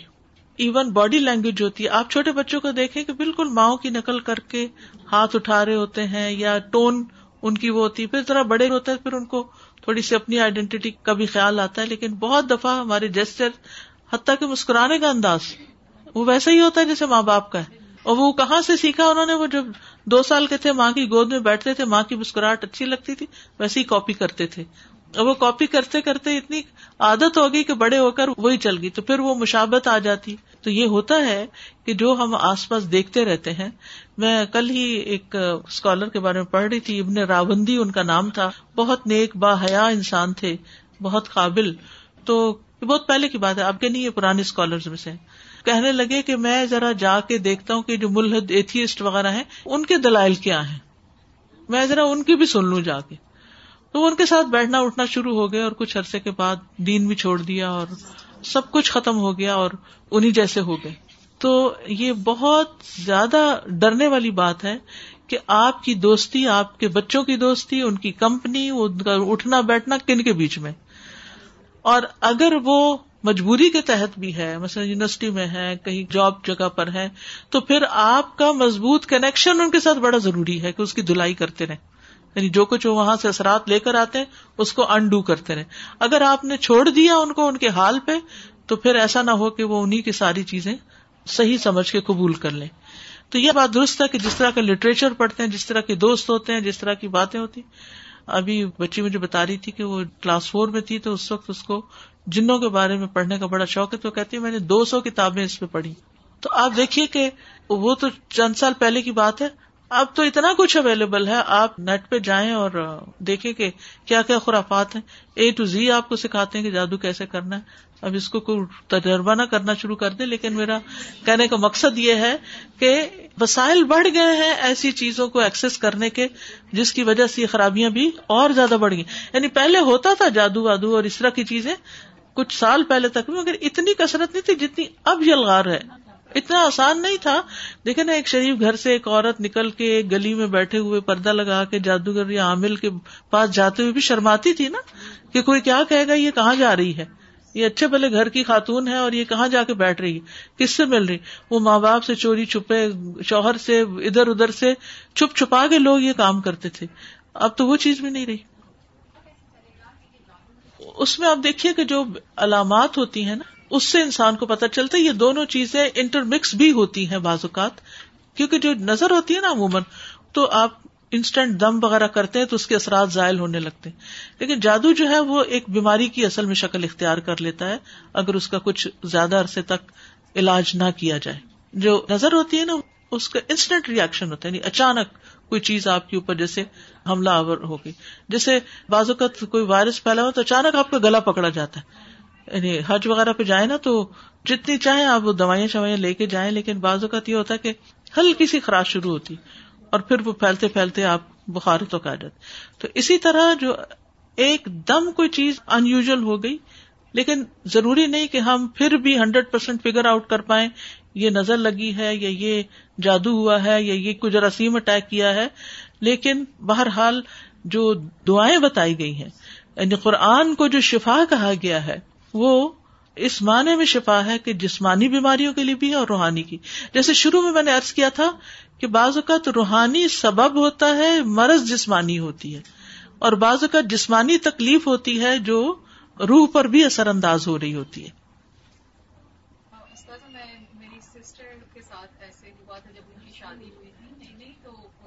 ایون باڈی لینگویج ہوتی ہے آپ چھوٹے بچوں کو دیکھیں کہ بالکل ماؤں کی نقل کر کے ہاتھ اٹھا رہے ہوتے ہیں یا ٹون ان کی وہ ہوتی ہے پھر ذرا بڑے ہوتے ہیں پھر ان کو تھوڑی سی اپنی آئیڈینٹی کا بھی خیال آتا ہے، لیکن بہت دفعہ ہمارے جیسٹر حتیٰ کہ مسکرانے کا انداز، وہ ویسا ہی ہوتا ہے جیسے ماں باپ کا ہے۔ اور وہ کہاں سے سیکھا انہوں نے؟ وہ جب دو سال کے تھے، ماں کی گود میں بیٹھتے تھے، ماں کی مسکراہٹ اچھی لگتی تھی، ویسے ہی کاپی کرتے تھے۔ اور وہ کاپی کرتے کرتے اتنی عادت ہوگی کہ بڑے ہو کر وہی چل گئی، تو پھر وہ مشابت آ جاتی۔ تو یہ ہوتا ہے کہ جو ہم آس پاس دیکھتے رہتے ہیں، میں کل ہی ایک اسکالر کے بارے میں پڑھ رہی تھی، ابن راوندی ان کا نام تھا۔ بہت نیک با حیا انسان تھے، بہت قابل۔ تو بہت پہلے کی بات ہے آپ کے نہیں، یہ پرانے اسکالر میں سے۔ کہنے لگے کہ میں ذرا جا کے دیکھتا ہوں کہ جو ملحد ایتھیسٹ وغیرہ ہیں، ان کے دلائل کیا ہیں۔ میں ذرا ان کی بھی سن لوں جا کے۔ تو ان کے ساتھ بیٹھنا، اٹھنا شروع ہو گیا اور کچھ عرصے کے بعد دین بھی چھوڑ دیا اور سب کچھ ختم ہو گیا اور انہیں جیسے ہو گئے۔ تو یہ بہت زیادہ ڈرنے والی بات ہے کہ آپ کی دوستی، آپ کے بچوں کی دوستی، ان کی کمپنی، ان کا اٹھنا، بیٹھنا کن کے بیچ میں؟ اور اگر وہ مجبوری کے تحت بھی ہے، مثلا یونیورسٹی میں ہے، کہیں جاب جگہ پر ہے، تو پھر آپ کا مضبوط کنیکشن ان کے ساتھ بڑا ضروری ہے کہ اس کی دلائی کرتے رہے یعنی جو کچھ وہ وہاں سے اثرات لے کر آتے ہیں، اس کو انڈو کرتے رہے۔ اگر آپ نے چھوڑ دیا ان کو ان کے حال پہ، تو پھر ایسا نہ ہو کہ وہ انہیں کی ساری چیزیں صحیح سمجھ کے قبول کر لیں۔ تو یہ بات درست ہے کہ جس طرح کا لٹریچر پڑھتے ہیں، جس طرح کے دوست ہوتے ہیں، جس طرح کی باتیں ہوتی۔ ابھی بچی مجھے بتا رہی تھی کہ وہ کلاس فور میں تھی، تو اس وقت اس کو جنوں کے بارے میں پڑھنے کا بڑا شوق ہے، تو کہتی ہے، میں نے دو سو کتابیں اس پہ پڑھی۔ تو آپ دیکھیے کہ وہ تو چند سال پہلے کی بات ہے اب تو اتنا کچھ اویلیبل ہے، آپ نیٹ پہ جائیں اور دیکھیں کہ کیا کیا خرافات ہیں۔ اے ٹو زی آپ کو سکھاتے ہیں کہ جادو کیسے کرنا ہے۔ اب اس کو کوئی تجربہ نہ کرنا شروع کر دیں، لیکن میرا کہنے کا مقصد یہ ہے کہ وسائل بڑھ گئے ہیں ایسی چیزوں کو ایکسس کرنے کے، جس کی وجہ سے یہ خرابیاں بھی اور زیادہ بڑھ گئی یعنی پہلے ہوتا تھا جادو وادو اور اس طرح کی چیزیں، کچھ سال پہلے تک بھی، مگر اتنی کثرت نہیں تھی جتنی اب یلغار ہے۔ اتنا آسان نہیں تھا۔ دیکھے نا، ایک شریف گھر سے ایک عورت نکل کے ایک گلی میں بیٹھے ہوئے پردہ لگا کے جادوگر یا عامل کے پاس جاتے ہوئے بھی شرماتی تھی نا کہ کوئی کیا کہے گا، یہ کہاں جا رہی ہے؟ یہ اچھے بھلے گھر کی خاتون ہے اور یہ کہاں جا کے بیٹھ رہی ہے؟ کس سے مل رہی؟ وہ ماں باپ سے چوری چھپے، شوہر سے، ادھر ادھر سے چھپ چھپا کے لوگ یہ کام کرتے تھے۔ اب تو وہ چیز بھی نہیں رہی۔ اس میں آپ دیکھیے کہ جو علامات ہوتی ہیں نا اس سے انسان کو پتا چلتا ہے یہ دونوں چیزیں انٹرمکس بھی ہوتی ہیں بعض اوقات، کیونکہ جو نظر ہوتی ہے نا عموماً، تو آپ انسٹنٹ دم وغیرہ کرتے ہیں تو اس کے اثرات زائل ہونے لگتے ہیں۔ لیکن جادو جو ہے وہ ایک بیماری کی اصل میں شکل اختیار کر لیتا ہے، اگر اس کا کچھ زیادہ عرصے تک علاج نہ کیا جائے۔ جو نظر ہوتی ہے نا، اس کا انسٹنٹ ریئیکشن ہوتا ہے یعنی اچانک کوئی چیز آپ کے اوپر جیسے حملہ آور ہوگی جیسے بعض اوقات کوئی وائرس پھیلا ہو تو اچانک آپ کا گلا پکڑا جاتا ہے۔ یعنی حج وغیرہ پہ جائیں نا تو جتنی چاہیں آپ وہ دوائیاں شوائیاں لے کے جائیں، لیکن بعض اوقات یہ ہوتا ہے کہ ہلکی سی خراش شروع ہوتی اور پھر وہ پھیلتے پھیلتے آپ بخار تو آ جاتے تو اسی طرح جو ایک دم کوئی چیز ان یوژل ہو گئی، لیکن ضروری نہیں کہ ہم پھر بھی ہنڈریڈ پرسینٹ فگر آؤٹ کر پائیں، یہ نظر لگی ہے یا یہ جادو ہوا ہے یا یہ کچھ رسیم اٹیک کیا ہے۔ لیکن بہرحال جو دعائیں بتائی گئی ہیں یعنی قرآن کو جو شفا کہا گیا ہے وہ اس معنی میں شفا ہے کہ جسمانی بیماریوں کے لیے بھی ہے اور روحانی کی۔ جیسے شروع میں میں نے ارض کیا تھا کہ بعض اوقات روحانی سبب ہوتا ہے مرض جسمانی ہوتی ہے اور بعض اوقات جسمانی تکلیف ہوتی ہے جو روح پر بھی اثر انداز ہو رہی ہوتی ہے۔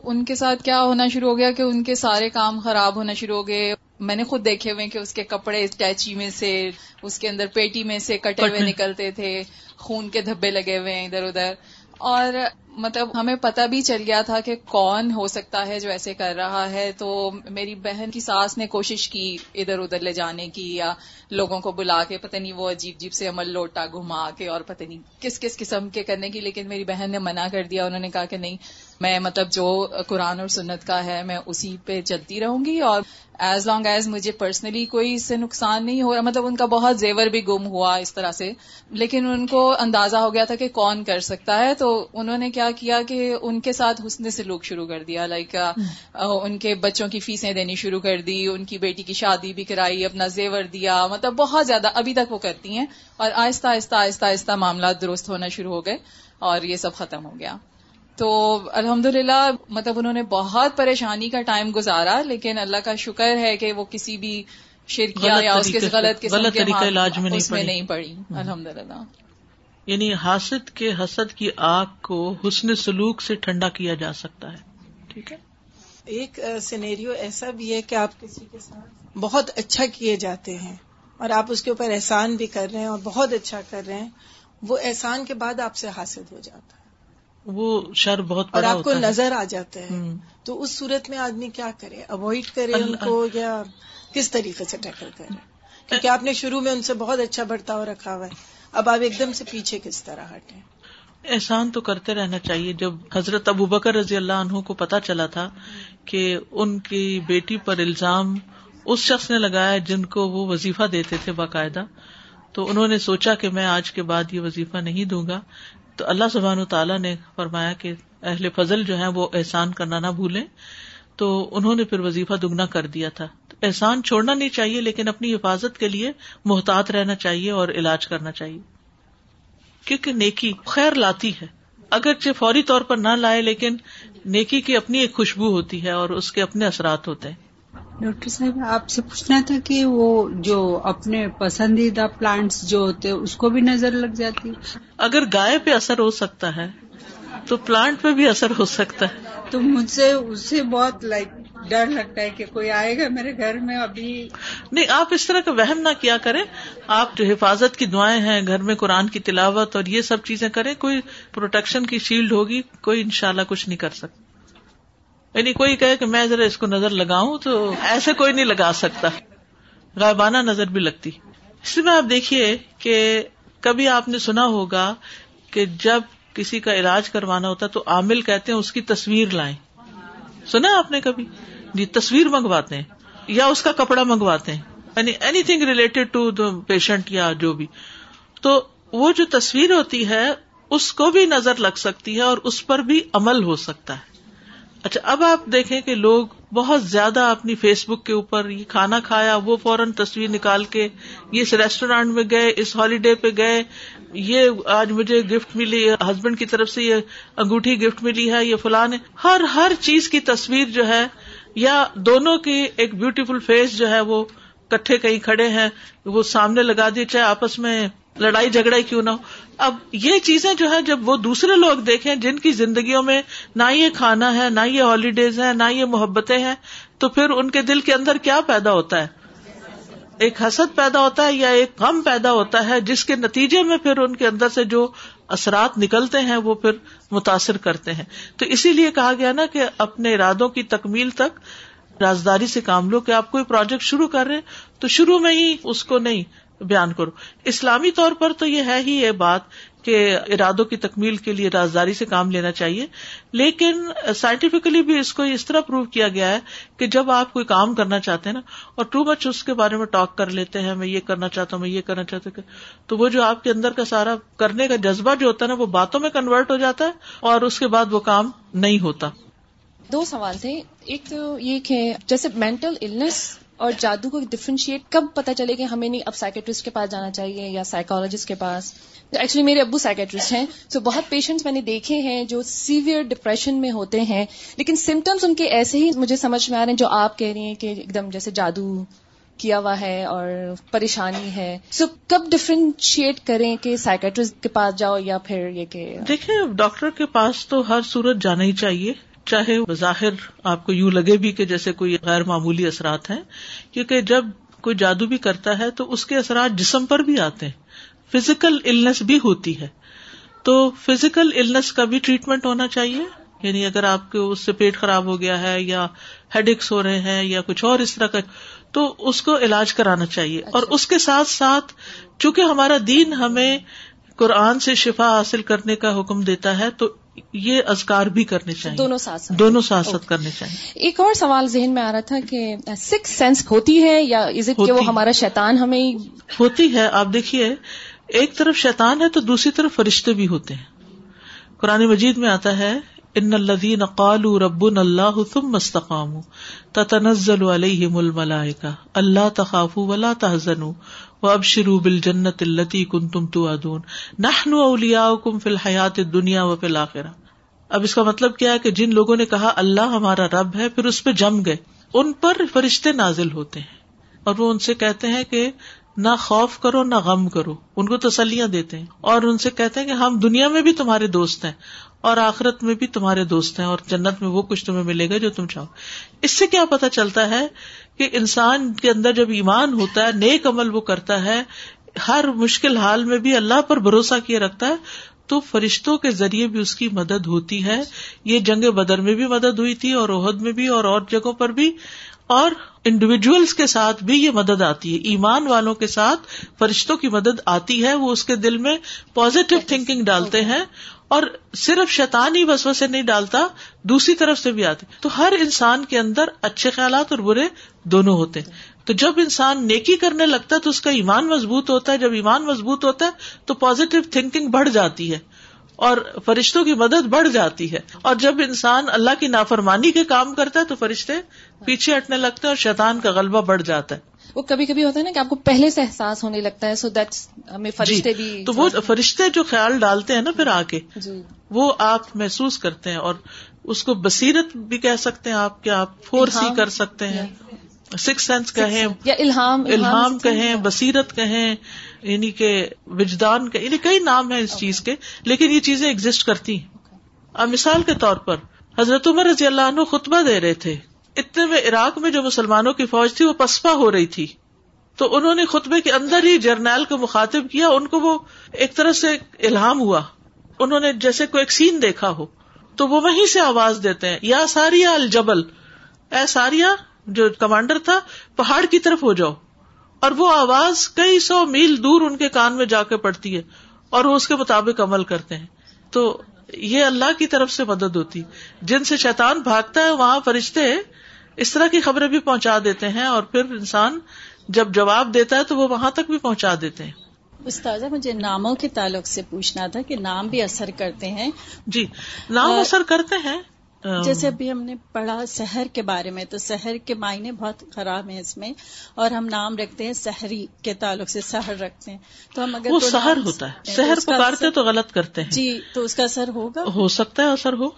ان کے ساتھ کیا ہونا شروع ہو گیا کہ ان کے سارے کام خراب ہونا شروع ہو گئے؟ میں نے خود دیکھے ہوئے کہ اس کے کپڑے اسٹیچی میں سے اس کے اندر پیٹی میں سے کٹے ہوئے نکلتے تھے خون کے دھبے لگے ہوئے ہیں ادھر ادھر۔ اور مطلب ہمیں پتہ بھی چل گیا تھا کہ کون ہو سکتا ہے جو ایسے کر رہا ہے۔ تو میری بہن کی ساس نے کوشش کی ادھر ادھر لے جانے کی یا لوگوں کو بلا کے پتہ نہیں وہ عجیب عجیب سے عمل لوٹا گھما کے اور پتہ نہیں کس کس قسم کے کرنے کی لیکن میری بہن نے منع کر دیا۔ انہوں نے کہا کہ نہیں میں مطلب جو قرآن اور سنت کا ہے میں اسی پہ چلتی رہوں گی اور ایز لانگ ایز مجھے پرسنلی کوئی اس سے نقصان نہیں ہو رہا مطلب ان کا بہت زیور بھی گم ہوا اس طرح سے لیکن ان کو اندازہ ہو گیا تھا کہ کون کر سکتا ہے تو انہوں نے کیا کیا کہ ان کے ساتھ حسن سلوک شروع کر دیا لائک ان کے بچوں کی فیسیں دینی شروع کر دی ان کی بیٹی کی شادی بھی کرائی اپنا زیور دیا مطلب بہت زیادہ ابھی تک وہ کرتی ہیں اور آہستہ آہستہ آہستہ آہستہ معاملات درست ہونا شروع ہو گئے اور یہ سب ختم ہو گیا۔ تو الحمد للہ مطلب انہوں نے بہت پریشانی کا ٹائم گزارا لیکن اللہ کا شکر ہے کہ وہ کسی بھی شرکیا یا اس کے غلط غلط طریقہ علاج میں نہیں پڑی۔ الحمد للہ یعنی حاسد کے حسد کی آگ کو حسن سلوک سے ٹھنڈا کیا جا سکتا ہے۔ ٹھیک ہے؟ ایک سینیریو ایسا بھی ہے کہ آپ کسی کے ساتھ بہت اچھا کیے جاتے ہیں اور آپ اس کے اوپر احسان بھی کر رہے ہیں اور بہت اچھا کر رہے ہیں وہ احسان کے بعد آپ سے حاصل ہو جاتا۔ ہے وہ شر بہت اور آپ کو نظر آ جاتا ہے تو اس صورت میں آدمی کیا کرے؟ اوائڈ کرے ان کو یا کس طریقے سے ٹیکل کرے؟ کیونکہ آپ نے شروع میں ان سے بہت اچھا برتاؤ رکھا ہوا ہے۔ اب آپ ایک دم سے پیچھے کس طرح ہٹے؟ احسان تو کرتے رہنا چاہیے۔ جب حضرت ابو بکر رضی اللہ عنہ کو پتا چلا تھا کہ ان کی بیٹی پر الزام اس شخص نے لگایا جن کو وہ وظیفہ دیتے تھے باقاعدہ تو انہوں نے سوچا کہ میں آج کے بعد یہ وظیفہ نہیں دوں گا۔ تو اللہ سبحان تعالیٰ نے فرمایا کہ اہل فضل جو ہے وہ احسان کرنا نہ بھولے تو انہوں نے پھر وظیفہ دگنا کر دیا تھا۔ احسان چھوڑنا نہیں چاہیے، لیکن اپنی حفاظت کے لیے محتاط رہنا چاہیے اور علاج کرنا چاہیے۔ کیونکہ نیکی خیر لاتی ہے۔ اگرچہ فوری طور پر نہ لائے، لیکن نیکی کی اپنی ایک خوشبو ہوتی ہے اور اس کے اپنے اثرات ہوتے ہیں۔ ڈاکٹر صاحب آپ سے پوچھنا تھا کہ وہ جو اپنے پسندیدہ پلانٹس جو ہوتے اس کو بھی نظر لگ جاتی؟ اگر گائے پہ اثر ہو سکتا ہے تو پلانٹ پہ بھی اثر ہو سکتا ہے۔ تو مجھ سے اس سے بہت لائک ڈر لگتا ہے کہ کوئی آئے گا میرے گھر میں ابھی۔ نہیں آپ اس طرح کا وہم نہ کیا کریں۔ آپ جو حفاظت کی دعائیں ہیں گھر میں قرآن کی تلاوت اور یہ سب چیزیں کریں کوئی پروٹیکشن کی شیلڈ ہوگی کوئی انشاءاللہ کچھ نہیں کر سکتا۔ یعنی کوئی کہے کہ میں ذرا اس کو نظر لگاؤں تو ایسے کوئی نہیں لگا سکتا۔ غائبانہ نظر بھی لگتی۔ اس میں آپ دیکھیے کہ کبھی آپ نے سنا ہوگا کہ جب کسی کا علاج کروانا ہوتا تو عامل کہتے ہیں اس کی تصویر لائیں۔ سنا آپ نے کبھی؟ جی تصویر منگواتے ہیں یا اس کا کپڑا منگواتے ہیں۔ یعنی anything related to the patient یا جو بھی۔ تو وہ جو تصویر ہوتی ہے، اس کو بھی نظر لگ سکتی ہے اور اس پر بھی عمل ہو سکتا ہے۔ اچھا اب آپ دیکھیں کہ لوگ بہت زیادہ اپنی فیس بک کے اوپر یہ کھانا کھایا، وہ فوراً تصویر نکال کے یہ اس ریسٹورینٹ میں گئے، اس ہالیڈے پہ گئے، یہ آج مجھے گفٹ ملی ہسبینڈ کی طرف سے یہ انگوٹھی گفٹ ملی ہے، یہ فلان ہے۔ ہر ہر چیز کی تصویر جو ہے، یا دونوں کی ایک بیوٹیفل فیس جو ہے، وہ کٹھے کہیں کھڑے ہیں، وہ سامنے لگا دیے، چاہے آپس میں لڑائی جھگڑا کیوں نہ ہو؟ اب یہ چیزیں جو ہے جب وہ دوسرے لوگ دیکھیں جن کی زندگیوں میں نہ یہ کھانا ہے، نہ یہ ہالیڈیز ہے نہ یہ محبتیں ہیں، تو پھر ان کے دل کے اندر کیا پیدا ہوتا ہے؟ ایک حسد پیدا ہوتا ہے یا ایک غم پیدا ہوتا ہے، جس کے نتیجے میں پھر ان کے اندر سے جو اثرات نکلتے ہیں، وہ پھر متاثر کرتے ہیں۔ تو اسی لیے کہا گیا نا کہ اپنے ارادوں کی تکمیل تک رازداری سے کام لو کہ آپ کوئی پروجیکٹ شروع کر رہے تو شروع میں ہی اس کو نہیں بیان کرو اسلامی طور پر تو یہ ہے ہی یہ بات کہ ارادوں کی تکمیل کے لیے رازداری سے کام لینا چاہیے، لیکن سائنٹیفکلی بھی اس کو اس طرح پروو کیا گیا ہے کہ جب آپ کوئی کام کرنا چاہتے ہیں نا اور ٹو مچ اس کے بارے میں ٹاک کر لیتے ہیں، میں یہ کرنا چاہتا ہوں، میں یہ کرنا چاہتا ہوں، تو وہ جو آپ کے اندر کا سارا کرنے کا جذبہ جو ہوتا ہے نا، وہ باتوں میں کنورٹ ہو جاتا ہے اور اس کے بعد وہ کام نہیں ہوتا۔ دو سوال تھے۔ ایک تو یہ کہ جیسے مینٹل النس اور جادو کو ڈفرینشیٹ کب پتا چلے کہ ہمیں نہیں، اب سائکٹرسٹ کے پاس جانا چاہیے یا سائیکولوجسٹ کے پاس۔ ایکچولی میرے ابو سائکٹرسٹ ہیں سو بہت پیشنٹس میں نے دیکھے ہیں جو سیویئر ڈپریشن میں ہوتے ہیں۔ لیکن سمٹمس ان کے ایسے ہی مجھے سمجھ میں آ رہے ہیں جو آپ کہہ رہی ہیں کہ ایک دم جیسے جادو کیا ہوا ہے اور پریشانی ہے۔ سو کب ڈفرینشیٹ کریں کہ سائکٹرسٹ کے پاس جاؤ یا پھر یہ کہ دیکھیں ڈاکٹر کے پاس تو ہر صورت جانا ہی چاہیے۔ چاہے بظاہر آپ کو یوں لگے بھی کہ جیسے کوئی غیر معمولی اثرات ہیں کیونکہ جب کوئی جادو بھی کرتا ہے تو اس کے اثرات جسم پر بھی آتے ہیں۔ فزیکل النس بھی ہوتی ہے۔ تو فزیکل النس کا بھی ٹریٹمنٹ ہونا چاہیے۔ یعنی اگر آپ کو اس سے پیٹ خراب ہو گیا ہے یا ہیڈکس ہو رہے ہیں یا کچھ اور اس طرح کا تو اس کو علاج کرانا چاہیے۔ اور اچھا۔ اس کے ساتھ ساتھ چونکہ ہمارا دین ہمیں قرآن سے شفا حاصل کرنے کا حکم دیتا ہے تو یہ ازکار بھی کرنے چاہیے۔ دونوں ساتھ دونوں ساتھ ساتھ کرنے چاہیے۔ ایک اور سوال ذہن میں آ رہا تھا کہ سکس سینس ہوتی ہے یا از اٹ کہ وہ ہمارا شیطان ہمیں ہوتی ہے۔ آپ دیکھیے ایک طرف شیطان ہے تو دوسری طرف فرشتے بھی ہوتے ہیں۔ قرآن مجید میں آتا ہے ان الدین قالوا ربنا اللہ ثم استقاموا تتنزل علیہم الملائکہ۔ اللہ تخافوا ولا وہ اب شروع بل جنت التی کن تم تو ادون نہ اولیا کم فی الحیات دنیا و فی الآخرہ اب اس کا مطلب کیا ہے کہ جن لوگوں نے کہا اللہ ہمارا رب ہے، پھر اس پہ جم گئے. ان پر فرشتے نازل ہوتے ہیں اور وہ ان سے کہتے ہیں کہ نہ خوف کرو نہ غم کرو۔ ان کو تسلیاں دیتے ہیں۔ اور ان سے کہتے ہیں کہ ہم دنیا میں بھی تمہارے دوست ہیں اور آخرت میں بھی تمہارے دوست ہیں اور جنت میں وہ کچھ تمہیں ملے گا جو تم چاہو۔ اس سے کیا پتا چلتا ہے کہ انسان کے اندر جب ایمان ہوتا ہے، نیک عمل وہ کرتا ہے، ہر مشکل حال میں بھی اللہ پر بھروسہ کیے رکھتا ہے، تو فرشتوں کے ذریعے بھی اس کی مدد ہوتی ہے۔ یہ جنگ بدر میں بھی مدد ہوئی تھی اور عہد میں بھی اور اور جگہوں پر بھی۔ اور انڈیویجلس کے ساتھ بھی یہ مدد آتی ہے۔ ایمان والوں کے ساتھ فرشتوں کی مدد آتی ہے۔ وہ اس کے دل میں پازیٹو تھنکنگ ڈالتے ہیں اور صرف شیطان ہی بس سے نہیں ڈالتا دوسری طرف سے بھی آتے تو ہر انسان کے اندر اچھے خیالات اور برے دونوں ہوتے ہیں۔ تو جب انسان نیکی کرنے لگتا ہے تو اس کا ایمان مضبوط ہوتا ہے۔ جب ایمان مضبوط ہوتا ہے تو پازیٹو تھنکنگ بڑھ جاتی ہے۔ اور فرشتوں کی مدد بڑھ جاتی ہے۔ اور جب انسان اللہ کی نافرمانی کے کام کرتا ہے تو فرشتے پیچھے ہٹنے لگتے ہیں اور شیطان کا غلبہ بڑھ جاتا ہے۔ وہ کبھی کبھی ہوتا ہے نا کہ آپ کو پہلے سے احساس ہونے لگتا ہے سو دیٹس ہمیں فرشتے جی، بھی تو وہ فرشتے جو خیال ڈالتے ہیں نا پھر آ کے جی۔ وہ آپ محسوس کرتے ہیں اور اس کو بصیرت بھی کہہ سکتے ہیں آپ کیا آپ فور سی کر سکتے ہیں۔ سکس سینس کہیں یا الہام الہام کہیں بصیرت کہیں یعنی کہ وجدان کے یعنی کئی نام ہیں اس چیز کے لیکن یہ چیزیں ایگزٹ کرتی ہیں۔ اب مثال کے طور پر حضرت عمر رضی اللہ عنہ خطبہ دے رہے تھے۔ اتنے میں عراق میں جو مسلمانوں کی فوج تھی وہ پسپا ہو رہی تھی۔ تو انہوں نے خطبے کے اندر ہی جرنیل کو مخاطب کیا ان کو وہ ایک طرح سے الہام ہوا۔ انہوں نے جیسے کوئی ایک سین دیکھا ہو تو وہ وہیں سے آواز دیتے ہیں یا ساریا الجبل اے ساریا جو کمانڈر تھا پہاڑ کی طرف ہو جاؤ۔ اور وہ آواز کئی سو میل دور ان کے کان میں جا کے پڑتی ہے اور وہ اس کے مطابق عمل کرتے ہیں۔ تو یہ اللہ کی طرف سے مدد ہوتی۔ جن سے شیطان بھاگتا ہے وہاں فرشتے اس طرح کی خبریں بھی پہنچا دیتے ہیں اور پھر انسان جب جواب دیتا ہے تو وہ وہاں تک بھی پہنچا دیتے ہیں۔ استاذہ مجھے ناموں کے تعلق سے پوچھنا تھا کہ نام بھی اثر کرتے ہیں۔ جی نام اثر کرتے ہیں۔ جیسے ابھی ہم نے پڑھا شہر کے بارے میں تو شہر کے معنی بہت خراب ہیں اس میں اور ہم نام رکھتے ہیں شہری کے تعلق سے شہر رکھتے ہیں۔ تو ہم اگر وہ شہر ہوتا ہے۔ شہر پکارتے تو غلط کرتے ہیں۔ جی تو اس کا اثر ہوگا؟ ہو سکتا ہے اثر ہو۔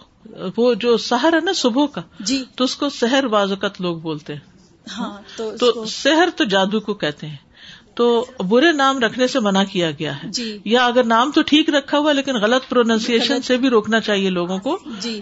وہ جو شہر ہے نا صبح کا جی۔ تو اس کو شہر بازوقت لوگ بولتے ہیں۔ ہاں تو شہر تو جادو کو کہتے ہیں۔ تو برے نام رکھنے سے منع کیا گیا ہے۔ جی۔ یا اگر نام تو ٹھیک رکھا ہوا لیکن غلط پروننسیشن سے بھی روکنا چاہیے لوگوں کو۔ جی۔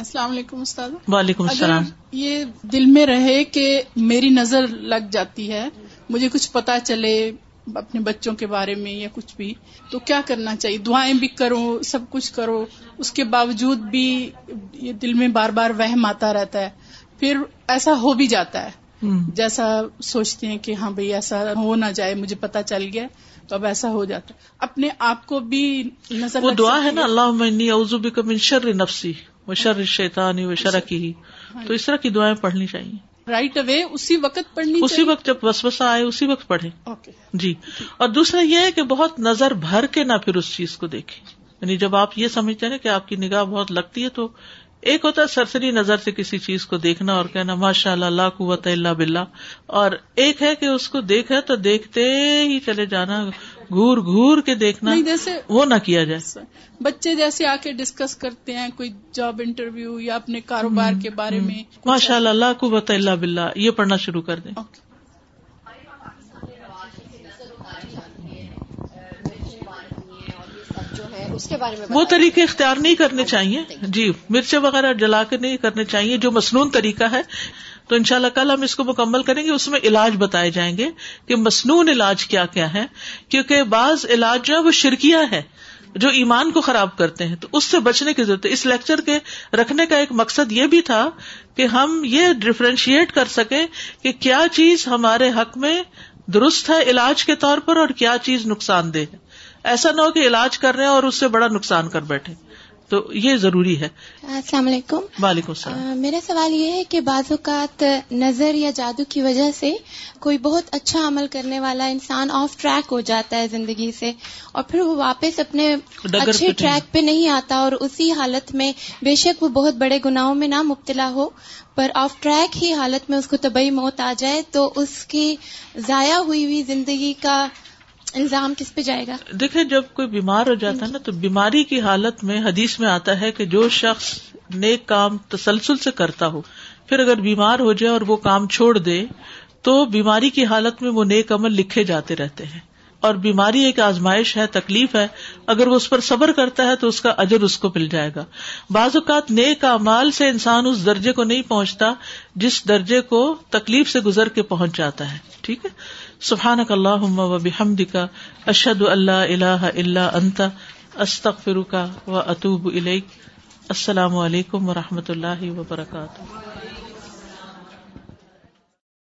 السلام علیکم استاد۔ وعلیکم السلام۔ یہ دل میں رہے کہ میری نظر لگ جاتی ہے مجھے کچھ پتا چلے اپنے بچوں کے بارے میں یا کچھ بھی تو کیا کرنا چاہیے؟ دعائیں بھی کرو سب کچھ کرو۔ اس کے باوجود بھی یہ دل میں بار بار وہم آتا رہتا ہے۔ پھر ایسا ہو بھی جاتا ہے۔ جیسا سوچتے ہیں کہ ہاں بھائی ایسا ہو نہ جائے مجھے پتا چل گیا تو اب ایسا ہو جاتا ہے۔ اپنے آپ کو بھی نظر وہ دعا ہے نا اللہ من شر نفسی۔ وہ شر شیتانی وہ شرح کی ہی تو اس طرح کی دعائیں پڑھنی چاہیے۔ رائٹ اوے اسی وقت پڑھنی اسی وقت جب وسوسہ آئے اسی وقت پڑھے جی۔ اور دوسرا یہ ہے کہ بہت نظر بھر کے نہ پھر اس چیز کو دیکھیں۔ یعنی جب آپ یہ سمجھتے ہیں کہ آپ کی نگاہ بہت لگتی ہے تو ایک ہوتا ہے سرسری نظر سے کسی چیز کو دیکھنا اور کہنا ماشاء اللہ اللہ قوت اللہ بلّہ اور ایک ہے کہ اس کو دیکھے تو دیکھتے ہی چلے جانا۔ گور گور کے دیکھنا جیسے وہ نہ کیا جائے۔ بچے جیسے آ کے ڈسکس کرتے ہیں کوئی جاب انٹرویو یا اپنے کاروبار کے بارے میں۔ ماشاء اللہ اللہ قوت اللہ بلّہ یہ پڑھنا شروع کر دیں۔ اس کے بارے میں وہ طریقے اختیار نہیں کرنے چاہیے۔ جی مرچیں وغیرہ جلا کے نہیں کرنے چاہیے جو مصنون طریقہ ہے۔ تو ان شاء اللہ کل ہم اس کو مکمل کریں گے، اس میں علاج بتائے جائیں گے کہ مصنون علاج کیا کیا ہے، کیونکہ بعض علاج جو ہے وہ شرکیاں ہے، جو ایمان کو خراب کرتے ہیں، تو اس سے بچنے کی ضرورت ہے۔ اس لیکچر کے رکھنے کا ایک مقصد یہ بھی تھا کہ ہم یہ ڈفرینشیٹ کر سکیں کہ کیا چیز ہمارے حق میں درست ہے علاج کے طور پر اور کیا چیز نقصان دہ ہے۔ ایسا نہ ہو کہ علاج کر رہے ہیں اور اس سے بڑا نقصان کر بیٹھے۔ تو یہ ضروری ہے۔ السلام علیکم۔ وعلیکم السلام۔ میرا سوال یہ ہے کہ بعض اوقات نظر یا جادو کی وجہ سے کوئی بہت اچھا عمل کرنے والا انسان آف ٹریک ہو جاتا ہے زندگی سے اور پھر وہ واپس اپنے اچھے ٹریک پہ نہیں آتا اور اسی حالت میں بے شک وہ بہت بڑے گناہوں میں نہ مبتلا ہو پر آف ٹریک ہی حالت میں اس کو طبی موت آ جائے تو اس کی ضائع ہوئی ہوئی زندگی کا الزام کس پہ جائے گا؟ دیکھیں، جب کوئی بیمار ہو جاتا ہے نا، تو بیماری کی حالت میں حدیث میں آتا ہے کہ جو شخص نیک کام تسلسل سے کرتا ہو، پھر اگر بیمار ہو جائے اور وہ کام چھوڑ دے، تو بیماری کی حالت میں وہ نیک عمل لکھے جاتے رہتے ہیں۔ اور بیماری ایک آزمائش ہے، تکلیف ہے۔ اگر وہ اس پر صبر کرتا ہے، تو اس کا اجر اس کو مل جائے گا۔ بعض اوقات نیک امال سے انسان اس درجے کو نہیں پہنچتا جس درجے کو تکلیف سے گزر کے پہنچ جاتا ہے۔ ٹھیک ہے؟ سبحان اللہ و بحمد کا اشد اللہ اللہ اللہ انت کا و اطوب السلام علیکم و رحمۃ اللہ وبرکاتہ۔